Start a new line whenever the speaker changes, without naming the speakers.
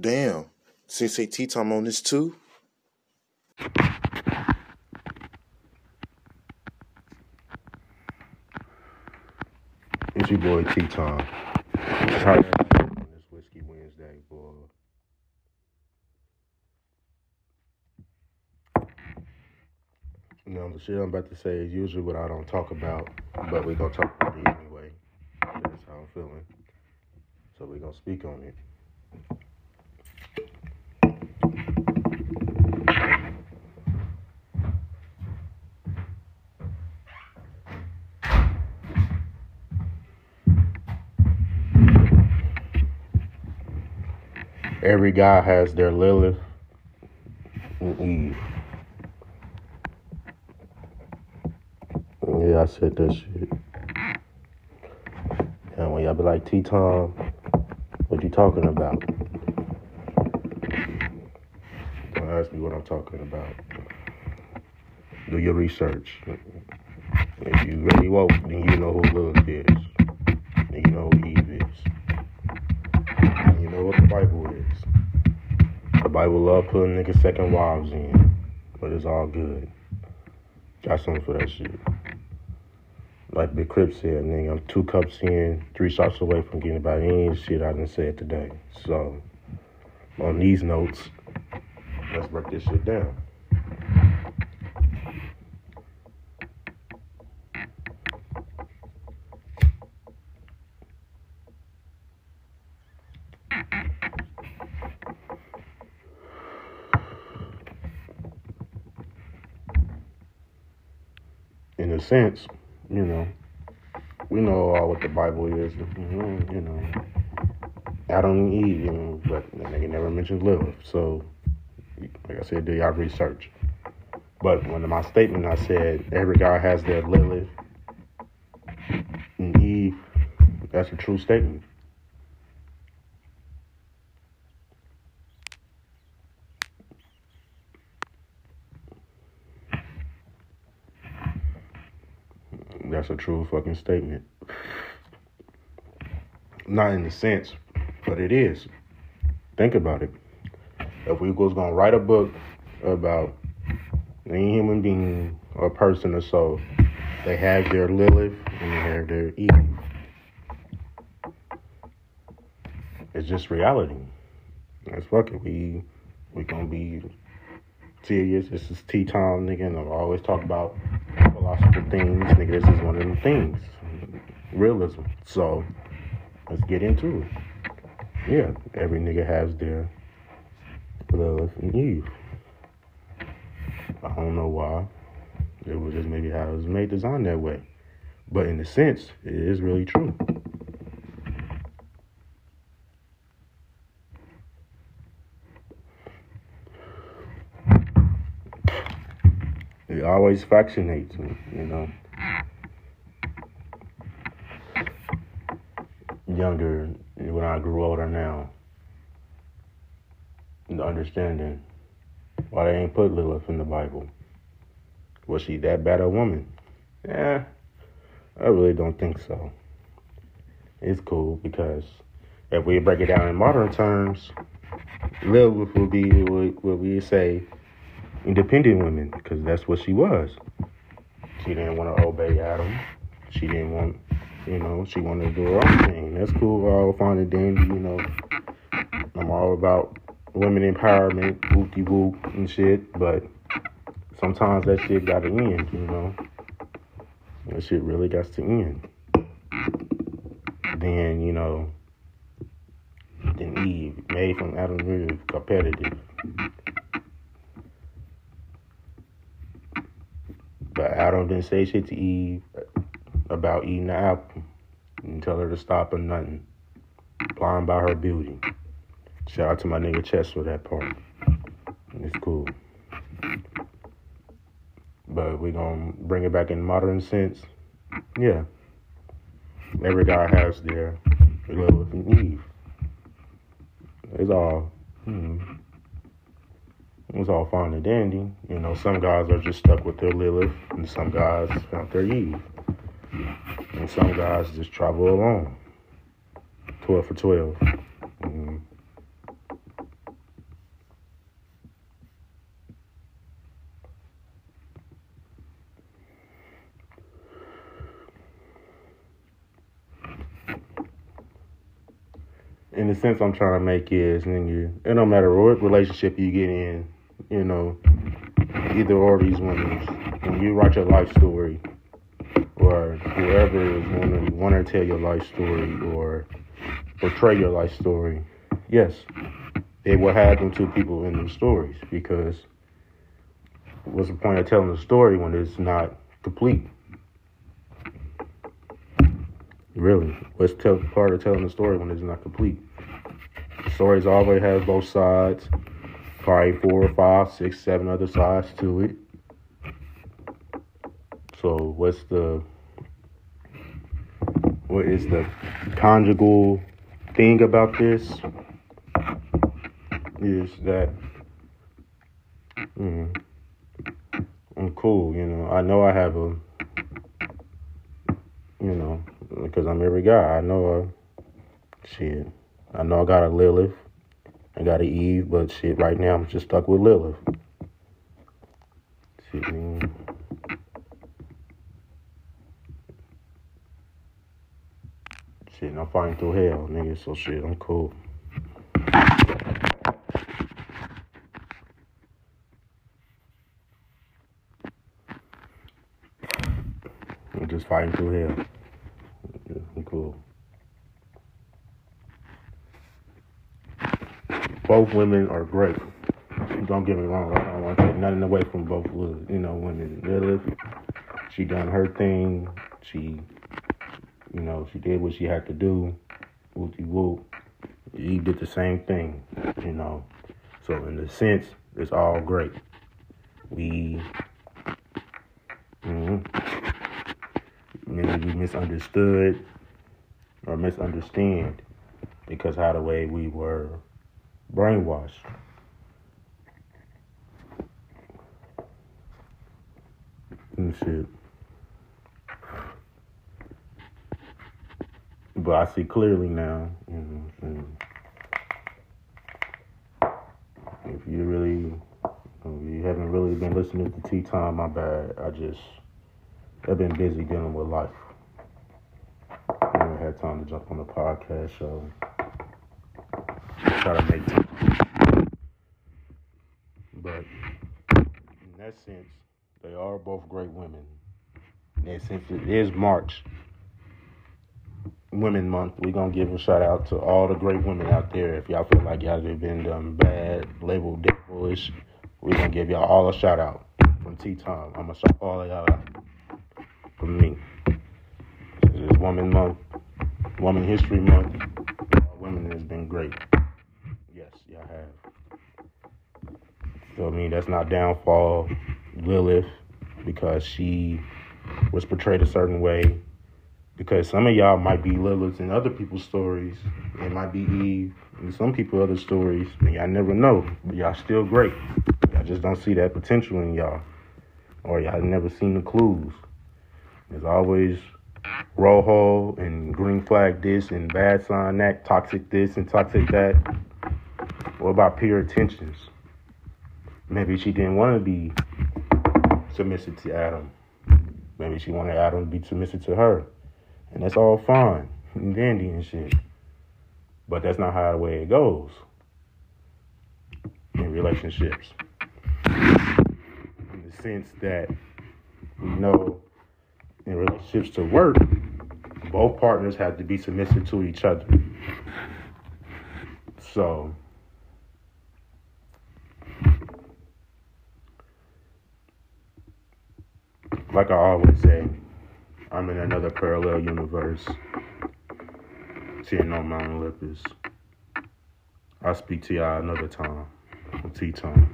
Damn. Sensei Tea Time on this too?
It's your boy T Time. On this Whiskey Wednesday, boy? The shit I'm about to say is usually what I don't talk about, but we gonna talk about it anyway. That's how I'm feeling. So we gonna speak on it. Every guy has their Lilith. Yeah, I said that shit. And when y'all be like, T Tom, what you talking about? Don't ask me what I'm talking about. Do your research. If you really woke, then you know who Lilith is. Bible love putting niggas second wives in. But it's all good. Got something for that shit. Like Big Crip said, nigga, I'm two cups in, three shots away from getting about any shit I done said today. So, on these notes, let's break this shit down. In a sense, you know, we know all what the Bible is, you know. Adam and Eve, you know, but the nigga never mentions Lilith. So, like I said, do y'all research. But when in my statement I said every guy has their Lilith and Eve, that's a true statement. That's a true fucking statement. Not in the sense, but it is. Think about it. If we was gonna write a book about any human being or person or so, they have their Lilith and they have their Eve. It's just reality. That's fuck it. We we gonna be serious. This is tea time, nigga, and I always talk about things, nigga. This is one of them things. Realism. So let's get into it. Yeah, every nigga has their Lilith and Eve. I don't know why. It was just maybe how it was made designed that way. But in a sense, it is really true. It always fascinates me, you know. Younger, when I grew older now, the understanding why they ain't put Lilith in the Bible. Was she that bad a woman? Yeah, I really don't think so. It's cool because if we break it down in modern terms, Lilith would be what we say independent women because that's what she was. She didn't want to obey Adam. She didn't want, you know, she wanted to do her own thing. That's cool. All fine and dandy, you know. I'm all about women empowerment, whoopty whoop and shit, but sometimes that shit got to end, you know. That shit really got to end. Then, you know, then Eve, made from Adam and Eve, competitive. But Adam didn't say shit to Eve about eating the apple and tell her to stop or nothing. Blind by her beauty. Shout out to my nigga Chess for that part. It's cool. But we gonna bring it back in modern sense. Yeah. Every guy has their Lilith and Eve. It's all, hmm, it was all fine and dandy. You know, some guys are just stuck with their Lilith, and some guys found their Eve. And some guys just travel alone. 12 for 12. Mm-hmm. In the sense I'm trying to make is, nigga, it don't matter what relationship you get in, you know, either or these women, when you write your life story, or whoever is want to want to tell your life story or portray your life story, yes, they will have them two people in them stories because what's the point of telling a story when it's not complete? Really, what's tell, part of telling the story when it's not complete? Stories always have both sides, probably four or five, six, seven other sides to it. So, what's the what is the conjugal thing about this? Is that mm, I'm cool, you know. I know I have a, you know, because I'm every guy. I know a shit. I know I got a Lilith. I got a Eve, but shit, right now I'm just stuck with Lilith. Shit, man. Shit, I'm fighting through hell, nigga, so shit, I'm cool. I'm just fighting through hell. I'm cool. Both women are great. Don't get me wrong. I don't want to take nothing away from both, you know, women. Lilith, she done her thing. She, you know, she did what she had to do. Wooty woo. He did the same thing, you know. So in the sense, it's all great. We, mm-hmm. maybe we misunderstood or misunderstand because how the way we were brainwashed. And shit. But I see clearly now, you know, and if you really, if you haven't really been listening to Tea Time, my bad. I just, I've been busy dealing with life. I haven't had time to jump on the podcast show. Try to make. But in that sense, they are both great women. And since it is March, Women Month, we're gonna give a shout out to all the great women out there. If y'all feel like y'all have been done bad, labeled devilish, we're gonna give y'all all a shout out from Tea Time. I'm gonna shout all of y'all out from me. This is Month, Woman History Month. Women has been great. Yes, y'all have. So I mean that's not downfall Lilith because she was portrayed a certain way because some of y'all might be Lilith in other people's stories. It might be Eve in some people other stories. And y'all never know. But y'all still great. Y'all just don't see that potential in y'all. Or y'all never seen the clues. There's always rojo and green flag this and bad sign that, toxic this and toxic that. What about pure intentions? Maybe she didn't want to be submissive to Adam. Maybe she wanted Adam to be submissive to her. And that's all fine and dandy and shit. But that's not how the way it goes in relationships. In the sense that we know in relationships to work, both partners have to be submissive to each other. So like I always say, I'm in another parallel universe. Seeing no Mount Olympus. I'll speak to y'all another time. Tea time.